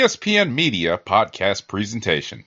ESPN Media podcast presentation.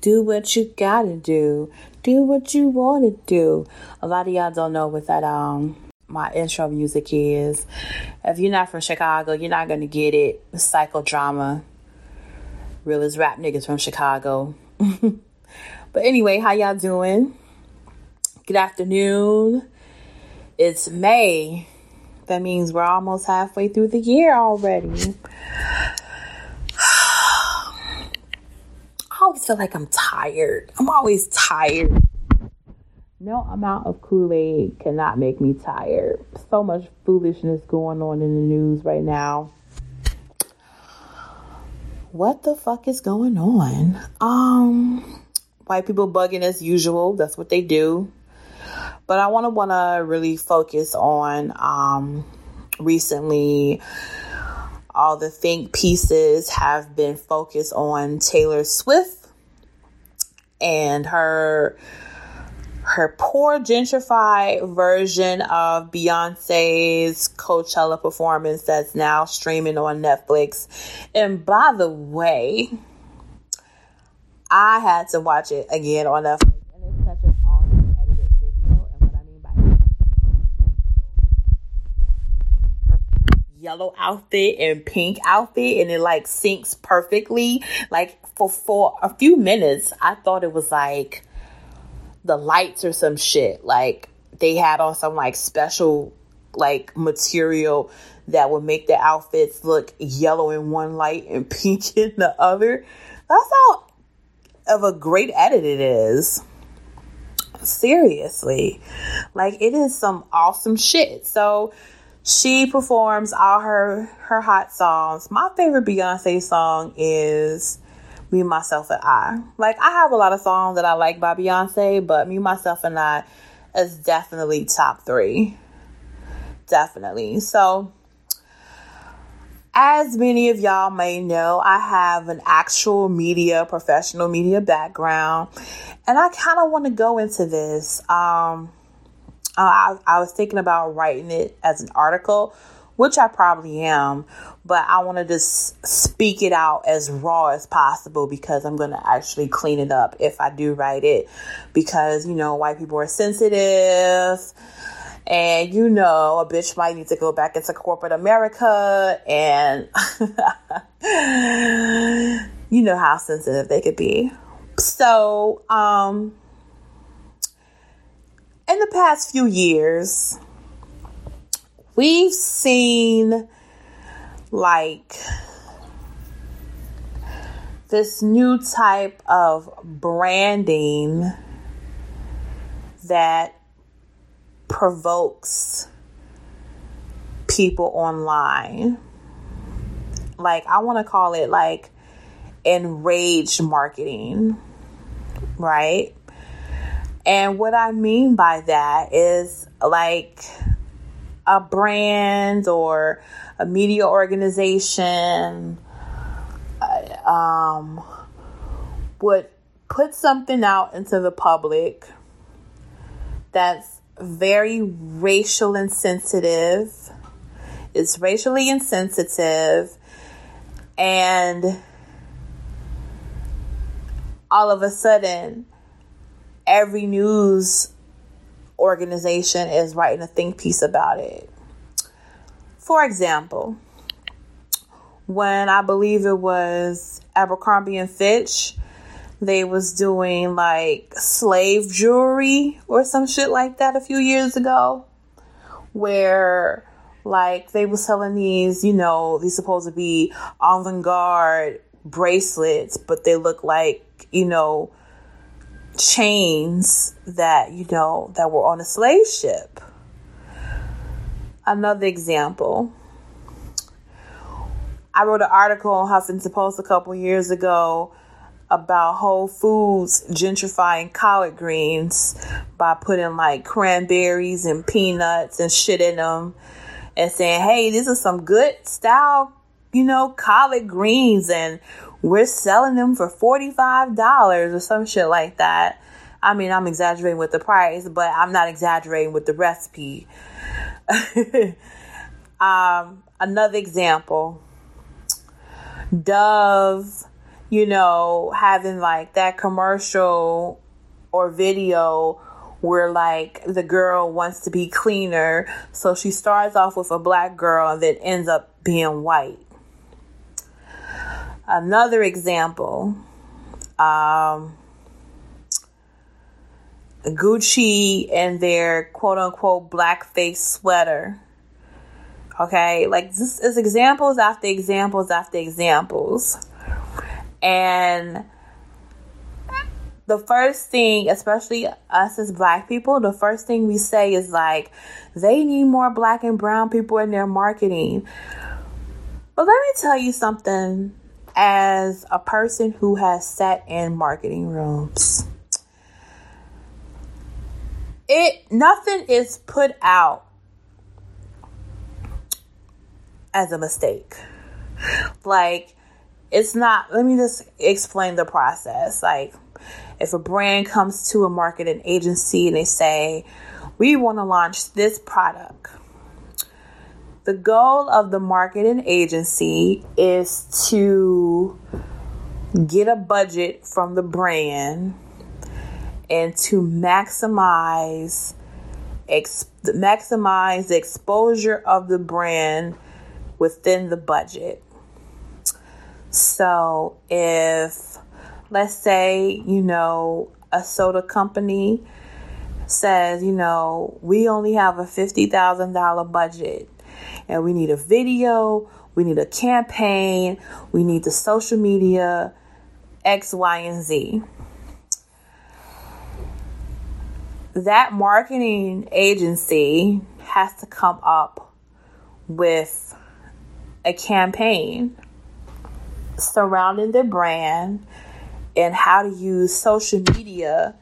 Do what you gotta do. Do what you wanna do. A lot of y'all don't know what that um my intro music is. If you're not from Chicago, you're not gonna get it. Psychodrama. Real as rap niggas from Chicago. but anyway, how y'all doing? Good afternoon. It's May that means we're almost halfway through the year already. I always feel like I'm tired. I'm always tired. No amount of Kool Aid cannot make me tired. So much foolishness going on in the news right now. What the fuck is going on? Um, white people bugging as usual. That's what they do. But I want to want to really focus on um, recently. All the think pieces have been focused on Taylor Swift and her her poor gentrified version of Beyonce's Coachella performance that's now streaming on Netflix. And by the way, I had to watch it again on Netflix yellow outfit and pink outfit and it like syncs perfectly. Like for for a few minutes, I thought it was like the lights or some shit. Like they had on some like special like material that would make the outfits look yellow in one light and pink in the other. That's how of a great edit it is. Seriously. Like it is some awesome shit. So she performs all her her hot songs. My favorite Beyonce song is Me, Myself, and I. Like I have a lot of songs that I like by Beyonce, but Me, Myself, and I is definitely top three. Definitely. So as many of y'all may know, I have an actual media, professional media background, and I kind of want to go into this. Um, uh, I, I was thinking about writing it as an article, which I probably am, but I want to just speak it out as raw as possible because I'm going to actually clean it up if I do write it. Because, you know, white people are sensitive. And you know, a bitch might need to go back into corporate America and you know how sensitive they could be. So, um, in the past few years, we've seen like this new type of branding that provokes people online. Like, I want to call it like enraged marketing, right? And what I mean by that is like a brand or a media organization uh, um, would put something out into the public that's very racial insensitive. It's racially insensitive and all of a sudden every news organization is writing a think piece about it. For example, when I believe it was Abercrombie and Fitch, they was doing like slave jewelry or some shit like that a few years ago where like they were selling these, you know, these supposed to be avant-garde bracelets, but they look like, you know, chains that, you know, that were on a slave ship. Another example I wrote an article on Huffington Post a couple years ago about Whole Foods gentrifying collard greens by putting like cranberries and peanuts and shit in them and saying, hey, this is some good style, you know, collard greens and we're selling them for $45 or some shit like that. I mean, I'm exaggerating with the price, but I'm not exaggerating with the recipe. um, another example Dove, you know, having like that commercial or video where like the girl wants to be cleaner. So she starts off with a black girl and then ends up being white. Another example, um, Gucci and their quote unquote blackface sweater Okay, like this is examples after examples after examples. And the first thing, especially us as black people, the first thing we say is like, they need more black and brown people in their marketing. But let me tell you something as a person who has sat in marketing rooms. It nothing is put out as a mistake. Like, it's not, let me just explain the process. Like, if a brand comes to a marketing agency and they say, we want to launch this product, the goal of the marketing agency is to get a budget from the brand and to maximize ex- maximize the exposure of the brand within the budget. So if, let's say, you know, a soda company says, you know, we only have a $50,000 budget and we need a video, we need a campaign, we need the social media, X, Y, and Z. That marketing agency has to come up with a campaign surrounding their brand and how to use social media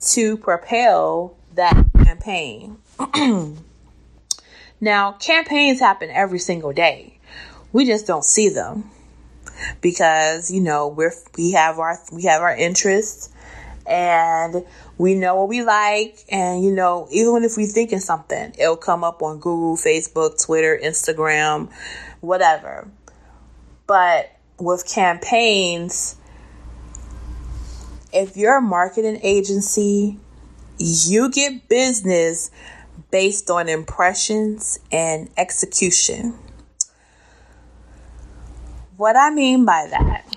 to propel that campaign. now, campaigns happen every single day. We just don't see them because, you know, we're we have our we have our interests and we know what we like and you know even if we think in something it'll come up on google facebook twitter instagram whatever. But with campaigns, if you're a marketing agency, you get business based on impressions and execution. What I mean by that,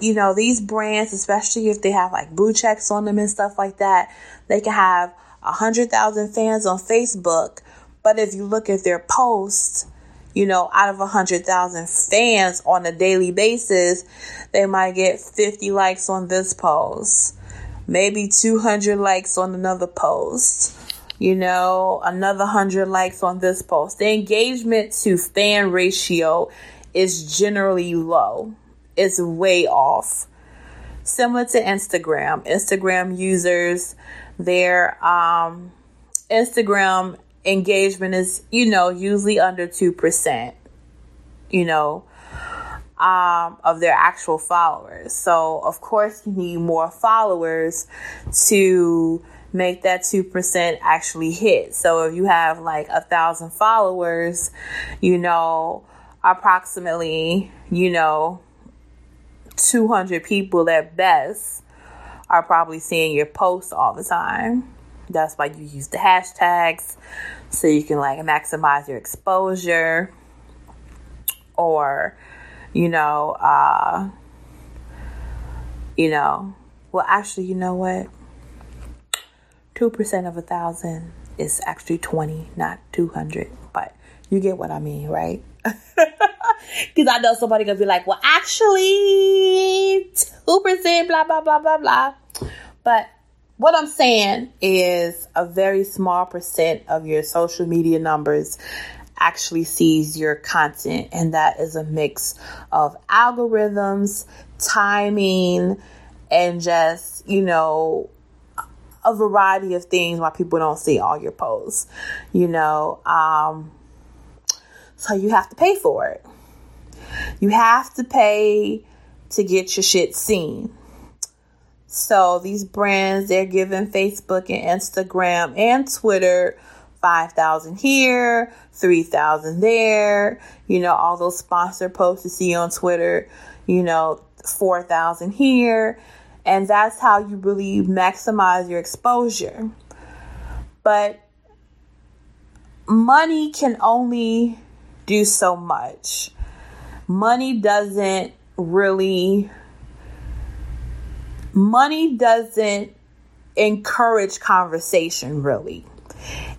you know, these brands, especially if they have like blue checks on them and stuff like that, they can have a hundred thousand fans on Facebook, but if you look at their posts, you know, out of a hundred thousand fans on a daily basis, they might get 50 likes on this post, maybe 200 likes on another post, you know, another 100 likes on this post. The engagement to fan ratio is generally low, it's way off. Similar to Instagram, Instagram users, their um, Instagram engagement is, you know, usually under 2%, you know, um, of their actual followers. So, of course, you need more followers to make that 2% actually hit. So, if you have like a thousand followers, you know, approximately, you know, 200 people at best are probably seeing your posts all the time. That's why you use the hashtags so you can like maximize your exposure or you know uh you know well actually you know what 2% of a thousand is actually 20 not 200 but you get what i mean right? Because i know somebody gonna be like well actually 2% blah blah blah blah blah. But what I'm saying is a very small percent of your social media numbers actually sees your content, and that is a mix of algorithms, timing, and just, you know, a variety of things why people don't see all your posts, you know. Um, so you have to pay for it. You have to pay to get your shit seen. So these brands, they're giving Facebook and Instagram and Twitter 5,000 here, 3,000 there, you know, all those sponsor posts you see on Twitter, you know, 4,000 here. And that's how you really maximize your exposure. But money can only do so much. Money doesn't really money doesn't encourage conversation really.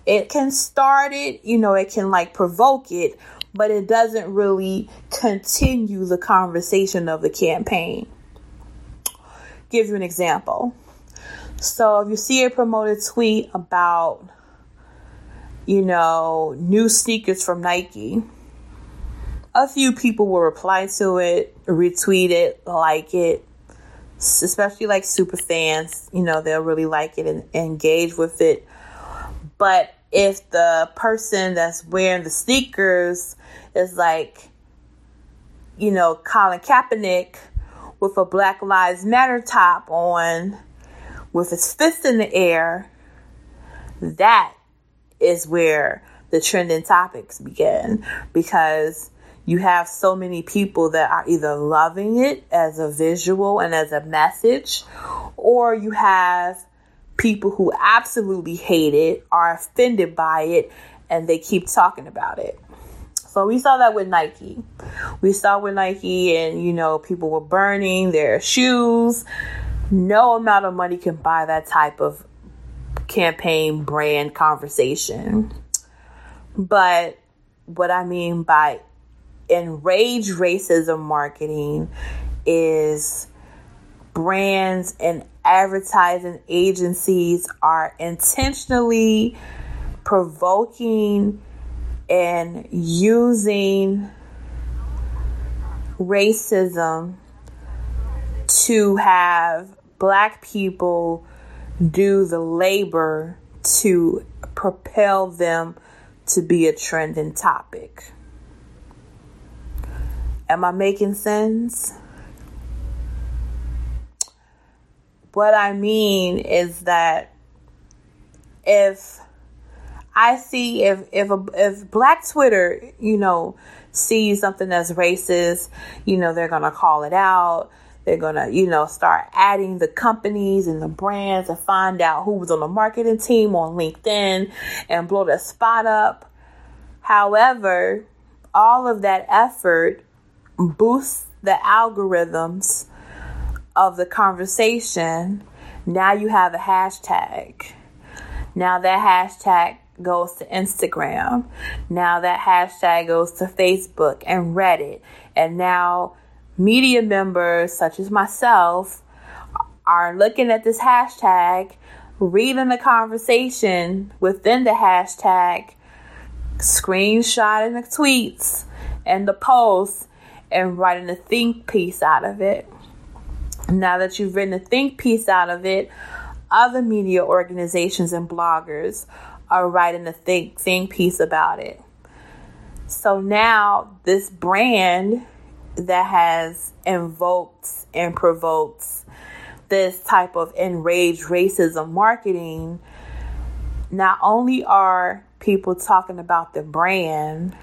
It can start it, you know, it can like provoke it, but it doesn't really continue the conversation of the campaign. Give you an example. So if you see a promoted tweet about, you know, new sneakers from Nike, a few people will reply to it, retweet it, like it, especially like super fans, you know, they'll really like it and, engage with it. But if the person that's wearing the sneakers is like, you know, Colin Kaepernick with a Black Lives Matter top on, with his fist in the air, that is where the trending topics begin because you have so many people that are either loving it as a visual and as a message, or you have people who absolutely hate it, are offended by it, and they keep talking about it. So we saw that with Nike. We saw with Nike, and you know, people were burning their shoes. No amount of money can buy that type of campaign brand conversation. But what I mean by enraged racism marketing is brands and advertising agencies are intentionally provoking and using racism to have black people do the labor to propel them to be a trending topic. Am I making sense? What I mean is that if I see if if a, if Black Twitter, you know, sees something that's racist, you know, they're gonna call it out. They're gonna, you know, start adding the companies and the brands and find out who was on the marketing team on LinkedIn and blow their spot up. However, all of that effort boosts the algorithms of the conversation, now you have a hashtag. Now that hashtag goes to Instagram. Now that hashtag goes to Facebook and Reddit. And now media members such as myself are looking at this hashtag, reading the conversation within the hashtag, screenshotting the tweets and the posts and writing a think piece out of it. Now that you've written a think piece out of it, other media organizations and bloggers are writing a think think piece about it. So now this brand that has invoked and provoked this type of enraged racism marketing, not only are people talking about the brand,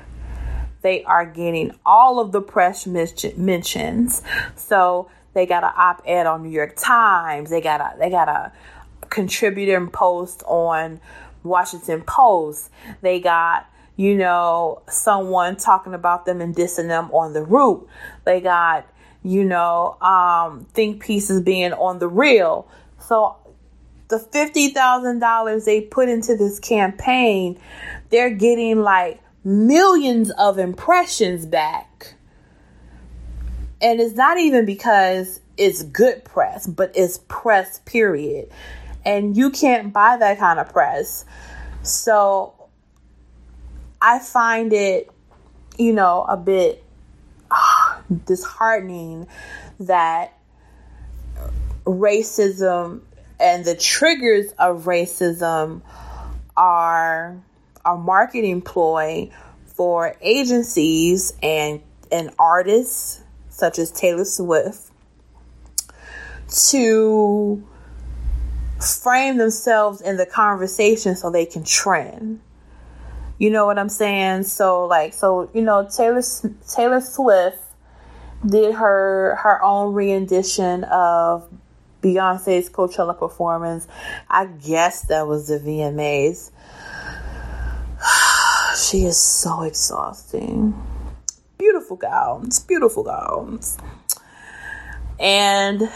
they are getting all of the press mentions. So they got an op-ed on New York Times. They got a they got a contributor post on Washington Post. They got you know someone talking about them and dissing them on the root. They got you know um, think pieces being on the real. So the fifty thousand dollars they put into this campaign, they're getting like millions of impressions back. And it's not even because it's good press, but it's press, period. And you can't buy that kind of press. So I find it, you know, a bit uh, disheartening that racism and the triggers of racism are a marketing ploy for agencies and and artists such as Taylor Swift to frame themselves in the conversation so they can trend. You know what I'm saying? So like so you know Taylor Taylor Swift did her her own rendition of Beyonce's Coachella performance. I guess that was the VMAs. she is so exhausting. Beautiful gowns, beautiful gowns. And,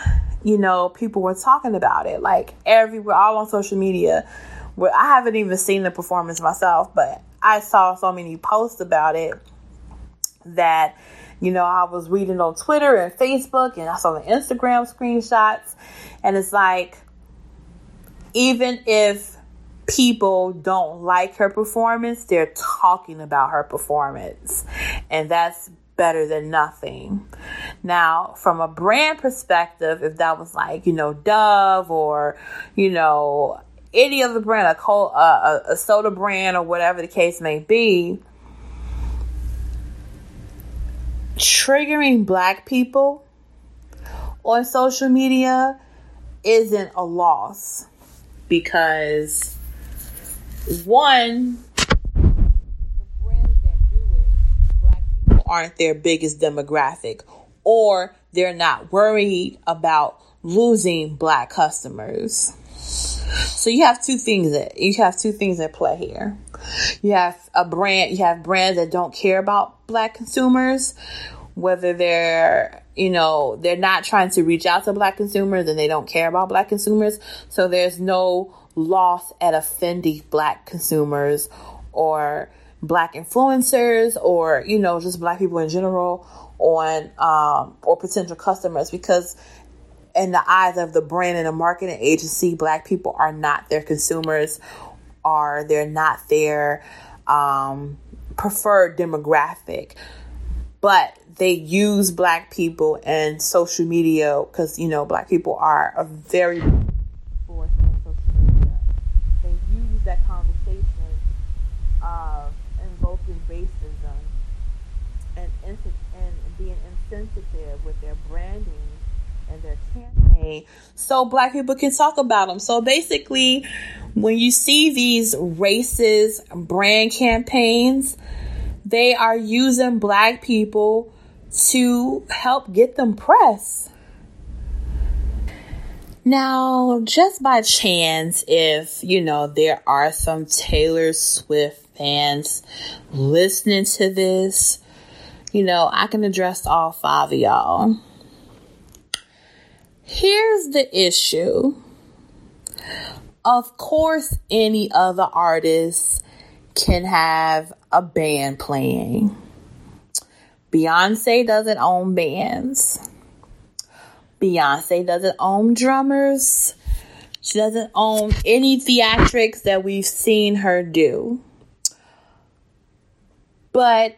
you know, people were talking about it like everywhere, all on social media. Where I haven't even seen the performance myself, but I saw so many posts about it that you know, I was reading on Twitter and Facebook and I saw the Instagram screenshots. And it's like, even if people don't like her performance, they're talking about her performance. And that's better than nothing. Now, from a brand perspective, if that was like, you know, Dove or, you know, any other brand, a, cold, uh, a, a soda brand or whatever the case may be, triggering black people on social media isn't a loss because one the brands that do it black people aren't their biggest demographic or they're not worried about losing black customers so you have two things that you have two things at play here. You have a brand, you have brands that don't care about black consumers, whether they're, you know, they're not trying to reach out to black consumers and they don't care about black consumers. So there's no loss at offending black consumers or black influencers or, you know, just black people in general on, um, or potential customers because in the eyes of the brand and the marketing agency, black people are not their consumers, or they're not their um, preferred demographic. But they use black people and social media because you know black people are a very force on social media. They use that conversation of invoking racism and, and being insensitive with their branding and their campaign so black people can talk about them. So basically, when you see these racist brand campaigns, they are using black people to help get them press. Now, just by chance, if you know there are some Taylor Swift fans listening to this, you know, I can address all five of y'all. Here's the issue. Of course, any other artist can have a band playing. Beyonce doesn't own bands. Beyonce doesn't own drummers. She doesn't own any theatrics that we've seen her do. But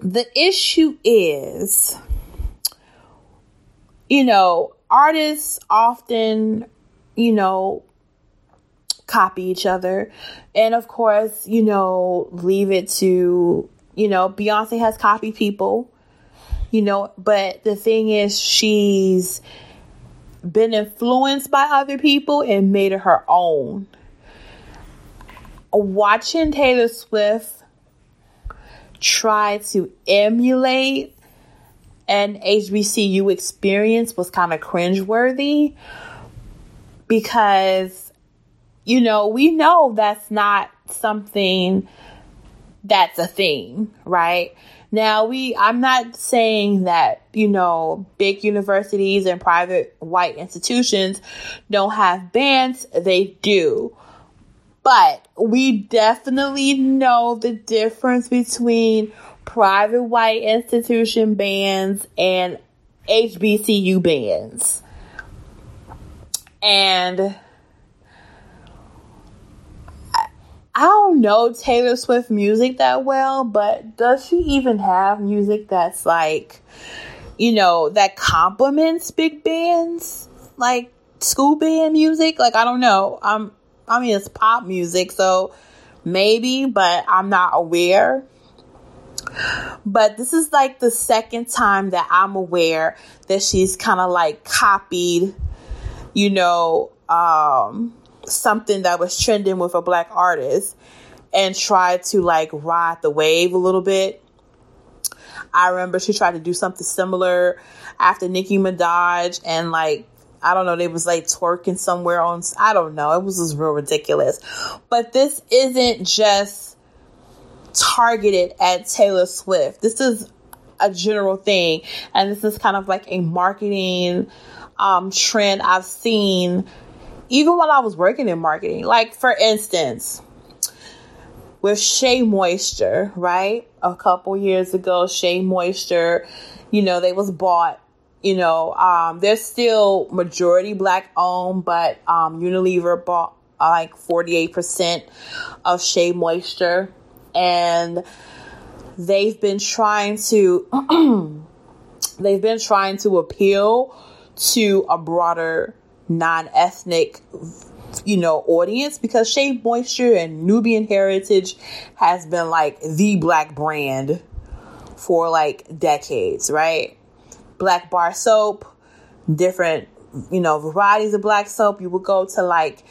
the issue is you know, artists often, you know, copy each other. And of course, you know, leave it to, you know, Beyonce has copied people, you know, but the thing is, she's been influenced by other people and made it her own. Watching Taylor Swift try to emulate an HBCU experience was kind of cringeworthy because, you know, we know that's not something that's a thing, right? Now we I'm not saying that, you know, big universities and private white institutions don't have bands, they do. But we definitely know the difference between private white institution bands and HBCU bands. And I don't know Taylor Swift music that well, but does she even have music that's like, you know, that complements big bands? Like school band music? Like I don't know. I'm I mean it's pop music, so maybe, but I'm not aware. But this is like the second time that I'm aware that she's kind of like copied, you know, um, something that was trending with a black artist and tried to like ride the wave a little bit. I remember she tried to do something similar after Nicki Minaj and like I don't know, they was like twerking somewhere on I don't know. It was just real ridiculous. But this isn't just targeted at Taylor Swift. This is a general thing and this is kind of like a marketing um, trend I've seen even while I was working in marketing. Like for instance, with Shea Moisture, right? A couple years ago, Shea Moisture, you know, they was bought you know, um, they're still majority black owned, but um, Unilever bought uh, like 48% of Shea Moisture. And they've been trying to, they've been trying to appeal to a broader non-ethnic you know audience because Shea Moisture and Nubian Heritage has been like the black brand for like decades, right? Black bar soap, different, you know, varieties of black soap. You would go to like,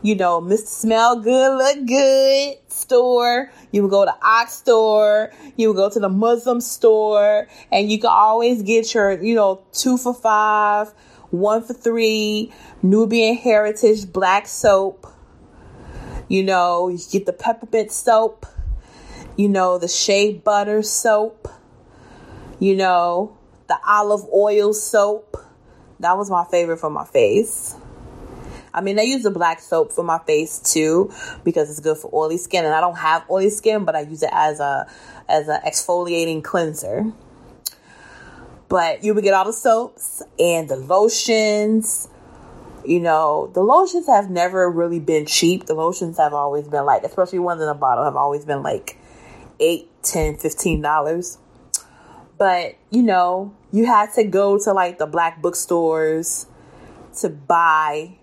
you know, Mr. Smell Good, Look Good store. You would go to Ox store. You would go to the Muslim store. And you can always get your, you know, two for five, one for three, Nubian Heritage black soap. You know, you get the peppermint soap. You know, the shea butter soap. You know, the olive oil soap. That was my favorite for my face. I mean, I use the black soap for my face too because it's good for oily skin, and I don't have oily skin, but I use it as a as an exfoliating cleanser. But you would get all the soaps and the lotions. You know, the lotions have never really been cheap. The lotions have always been like, especially ones in a bottle, have always been like eight, ten, fifteen dollars. But, you know, you had to go to like the black bookstores to buy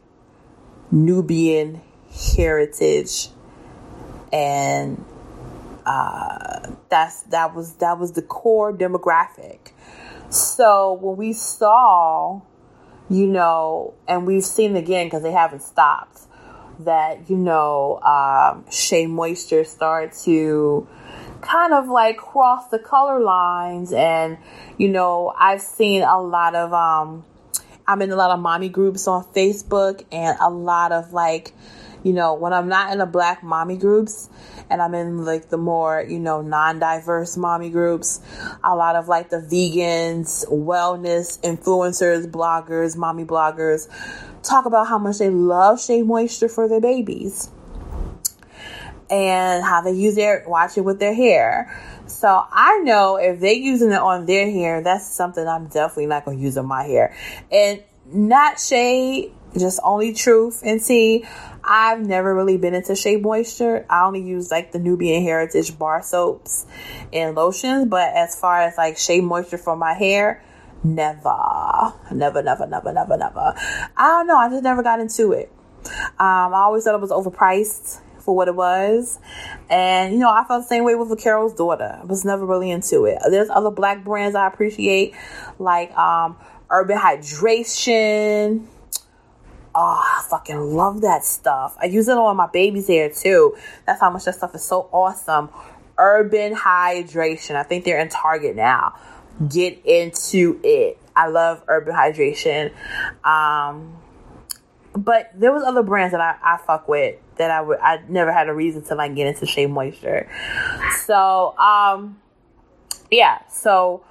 Nubian heritage and uh, that's that was that was the core demographic. So when we saw, you know, and we've seen again because they haven't stopped that you know um, Shea Moisture start to kind of like cross the color lines and you know i've seen a lot of um i'm in a lot of mommy groups on facebook and a lot of like you know when i'm not in the black mommy groups and i'm in like the more you know non-diverse mommy groups a lot of like the vegans wellness influencers bloggers mommy bloggers talk about how much they love shea moisture for their babies and how they use their watch it with their hair. So I know if they're using it on their hair, that's something I'm definitely not gonna use on my hair. And not shade, just only truth and tea. I've never really been into Shea Moisture. I only use like the Nubian Heritage bar soaps and lotions, but as far as like Shea Moisture for my hair, never, never, never, never, never, never. I don't know. I just never got into it. Um, I always thought it was overpriced for what it was. And, you know, I felt the same way with the Carol's daughter. I was never really into it. There's other black brands I appreciate, like um, Urban Hydration. Oh, I fucking love that stuff. I use it on my baby's hair too. That's how much that stuff is so awesome. Urban Hydration. I think they're in Target now. Get into it. I love Urban Hydration. Um, but there was other brands that I, I fuck with that I would I never had a reason to like get into Shea Moisture. So um yeah, so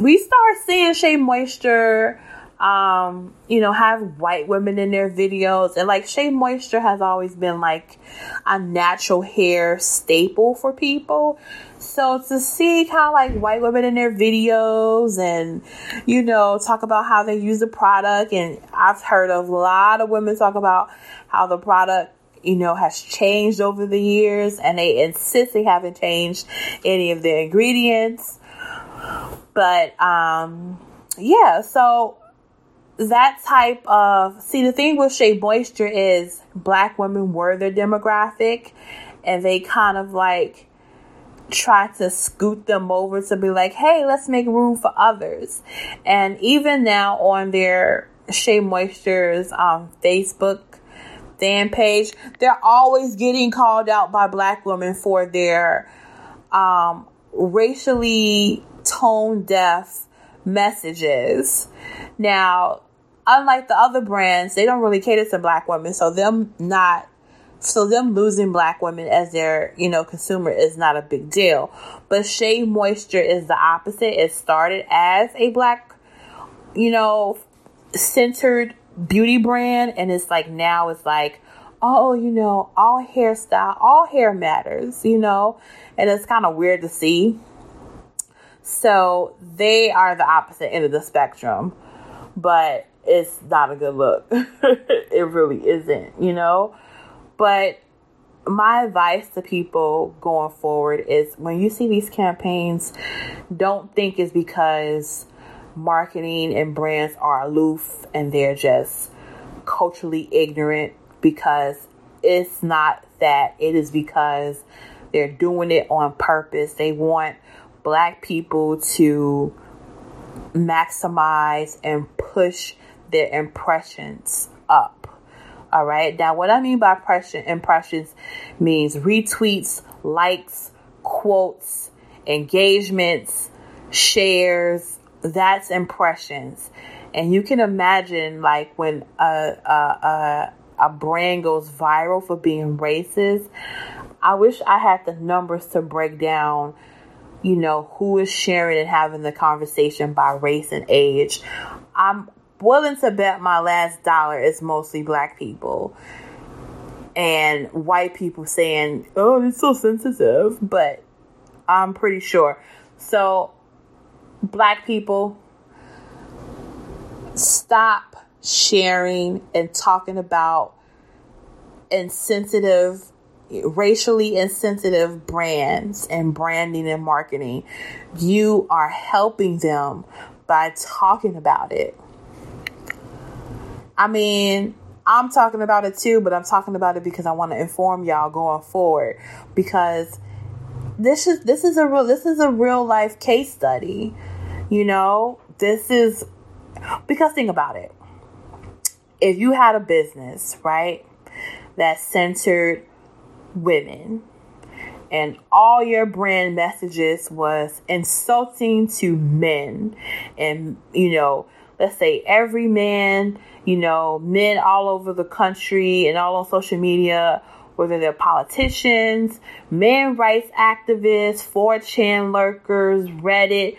we start seeing Shea Moisture um, you know, have white women in their videos. And like Shea Moisture has always been like a natural hair staple for people. So to see kind of like white women in their videos and, you know, talk about how they use the product. And I've heard a lot of women talk about how the product you know, has changed over the years and they insist they haven't changed any of their ingredients. But um yeah, so that type of see the thing with Shea Moisture is black women were their demographic and they kind of like try to scoot them over to be like, hey, let's make room for others. And even now on their Shea Moisture's um, Facebook fan page, they're always getting called out by black women for their um, racially tone deaf messages. Now, unlike the other brands, they don't really cater to black women, so them not so them losing black women as their, you know, consumer is not a big deal. But Shea Moisture is the opposite. It started as a black, you know, centered beauty brand and it's like now it's like, oh, you know, all hairstyle, all hair matters, you know, and it's kind of weird to see. So they are the opposite end of the spectrum, but it's not a good look. it really isn't, you know. But my advice to people going forward is when you see these campaigns, don't think it's because marketing and brands are aloof and they're just culturally ignorant because it's not that. It is because they're doing it on purpose. They want black people to maximize and push their impressions up. All right. Now, what I mean by impression, impressions means retweets, likes, quotes, engagements, shares. That's impressions. And you can imagine, like, when a, a, a, a brand goes viral for being racist, I wish I had the numbers to break down, you know, who is sharing and having the conversation by race and age. I'm willing to bet my last dollar is mostly black people and white people saying, "Oh, it's so sensitive," but I'm pretty sure. So, black people, stop sharing and talking about insensitive, racially insensitive brands and branding and marketing. You are helping them by talking about it. I mean, I'm talking about it too, but I'm talking about it because I want to inform y'all going forward because this is this is a real this is a real life case study. You know, this is because think about it. If you had a business, right, that centered women and all your brand messages was insulting to men and you know, let's say every man you know, men all over the country and all on social media, whether they're politicians, man rights activists, 4chan lurkers, Reddit,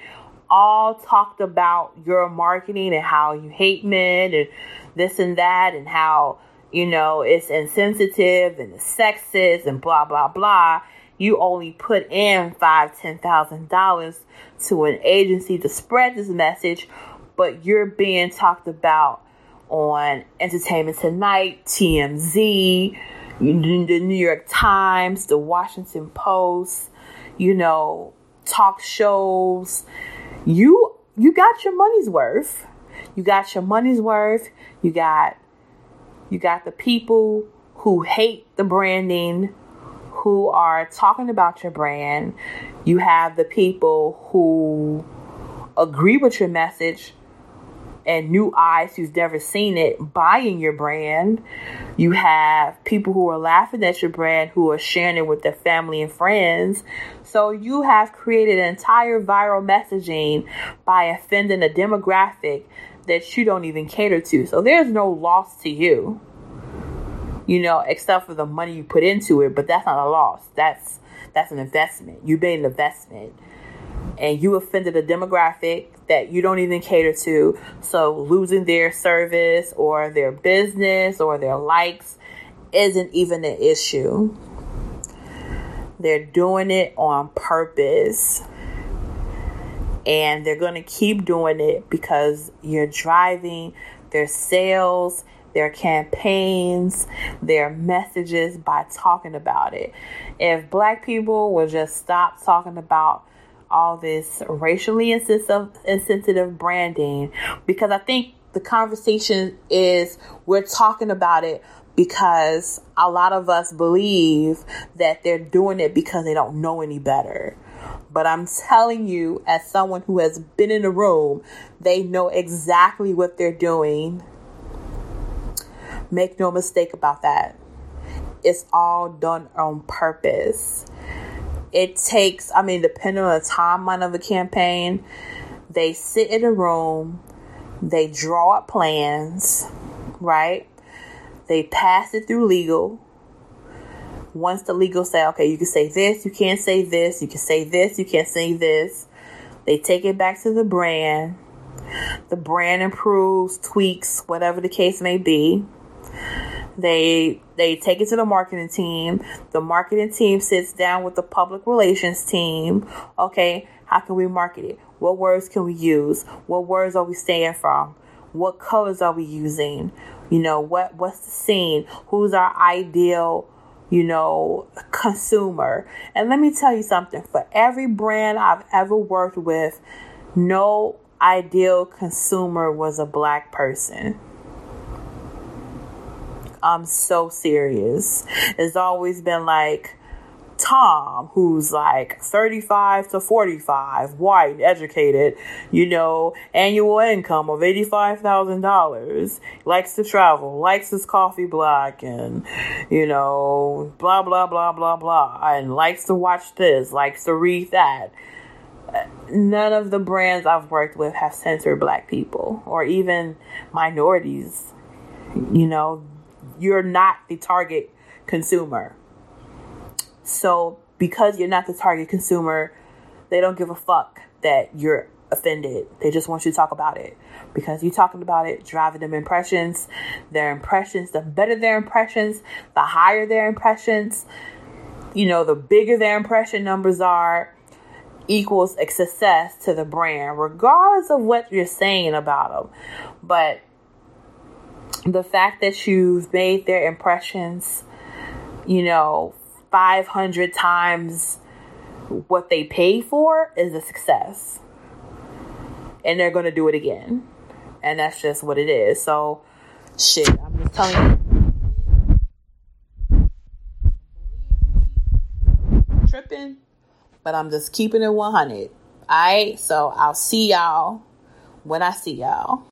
all talked about your marketing and how you hate men and this and that and how, you know, it's insensitive and sexist and blah, blah, blah. You only put in five, ten thousand dollars to an agency to spread this message, but you're being talked about on Entertainment Tonight, TMZ, the New York Times, the Washington Post, you know, talk shows. You you got your money's worth. You got your money's worth. You got you got the people who hate the branding who are talking about your brand. You have the people who agree with your message and new eyes who's never seen it buying your brand. You have people who are laughing at your brand who are sharing it with their family and friends. So you have created an entire viral messaging by offending a demographic that you don't even cater to. So there's no loss to you. You know, except for the money you put into it, but that's not a loss. That's that's an investment. You made an investment and you offended a demographic that you don't even cater to. So losing their service or their business or their likes isn't even an issue. They're doing it on purpose. And they're going to keep doing it because you're driving their sales their campaigns, their messages by talking about it. If black people would just stop talking about all this racially insensitive, branding, because I think the conversation is we're talking about it because a lot of us believe that they're doing it because they don't know any better. But I'm telling you, as someone who has been in the room, they know exactly what they're doing. Make no mistake about that. It's all done on purpose. It takes, I mean, depending on the timeline of a campaign, they sit in a room, they draw up plans, right? They pass it through legal. Once the legal say, okay, you can say this, you can't say this, you can say this, you can't say this. They take it back to the brand. The brand improves, tweaks, whatever the case may be. They they take it to the marketing team. The marketing team sits down with the public relations team. Okay, how can we market it? What words can we use? What words are we staying from? What colors are we using? You know, what what's the scene? Who's our ideal, you know, consumer? And let me tell you something, for every brand I've ever worked with, no ideal consumer was a black person. I'm so serious. It's always been like Tom, who's like 35 to 45, white, educated, you know, annual income of $85,000, likes to travel, likes his coffee black, and, you know, blah, blah, blah, blah, blah, and likes to watch this, likes to read that. None of the brands I've worked with have censored black people or even minorities. You know, you're not the target consumer so because you're not the target consumer, they don't give a fuck that you're offended. They just want you to talk about it because you talking about it, driving them impressions. Their impressions, the better their impressions, the higher their impressions. You know, the bigger their impression numbers are, equals a success to the brand, regardless of what you're saying about them. But the fact that you've made their impressions, you know, 500 times what they pay for is a success. And they're going to do it again. And that's just what it is. So, shit, I'm just telling you. Tripping, but I'm just keeping it 100. Alright, so I'll see y'all when I see y'all.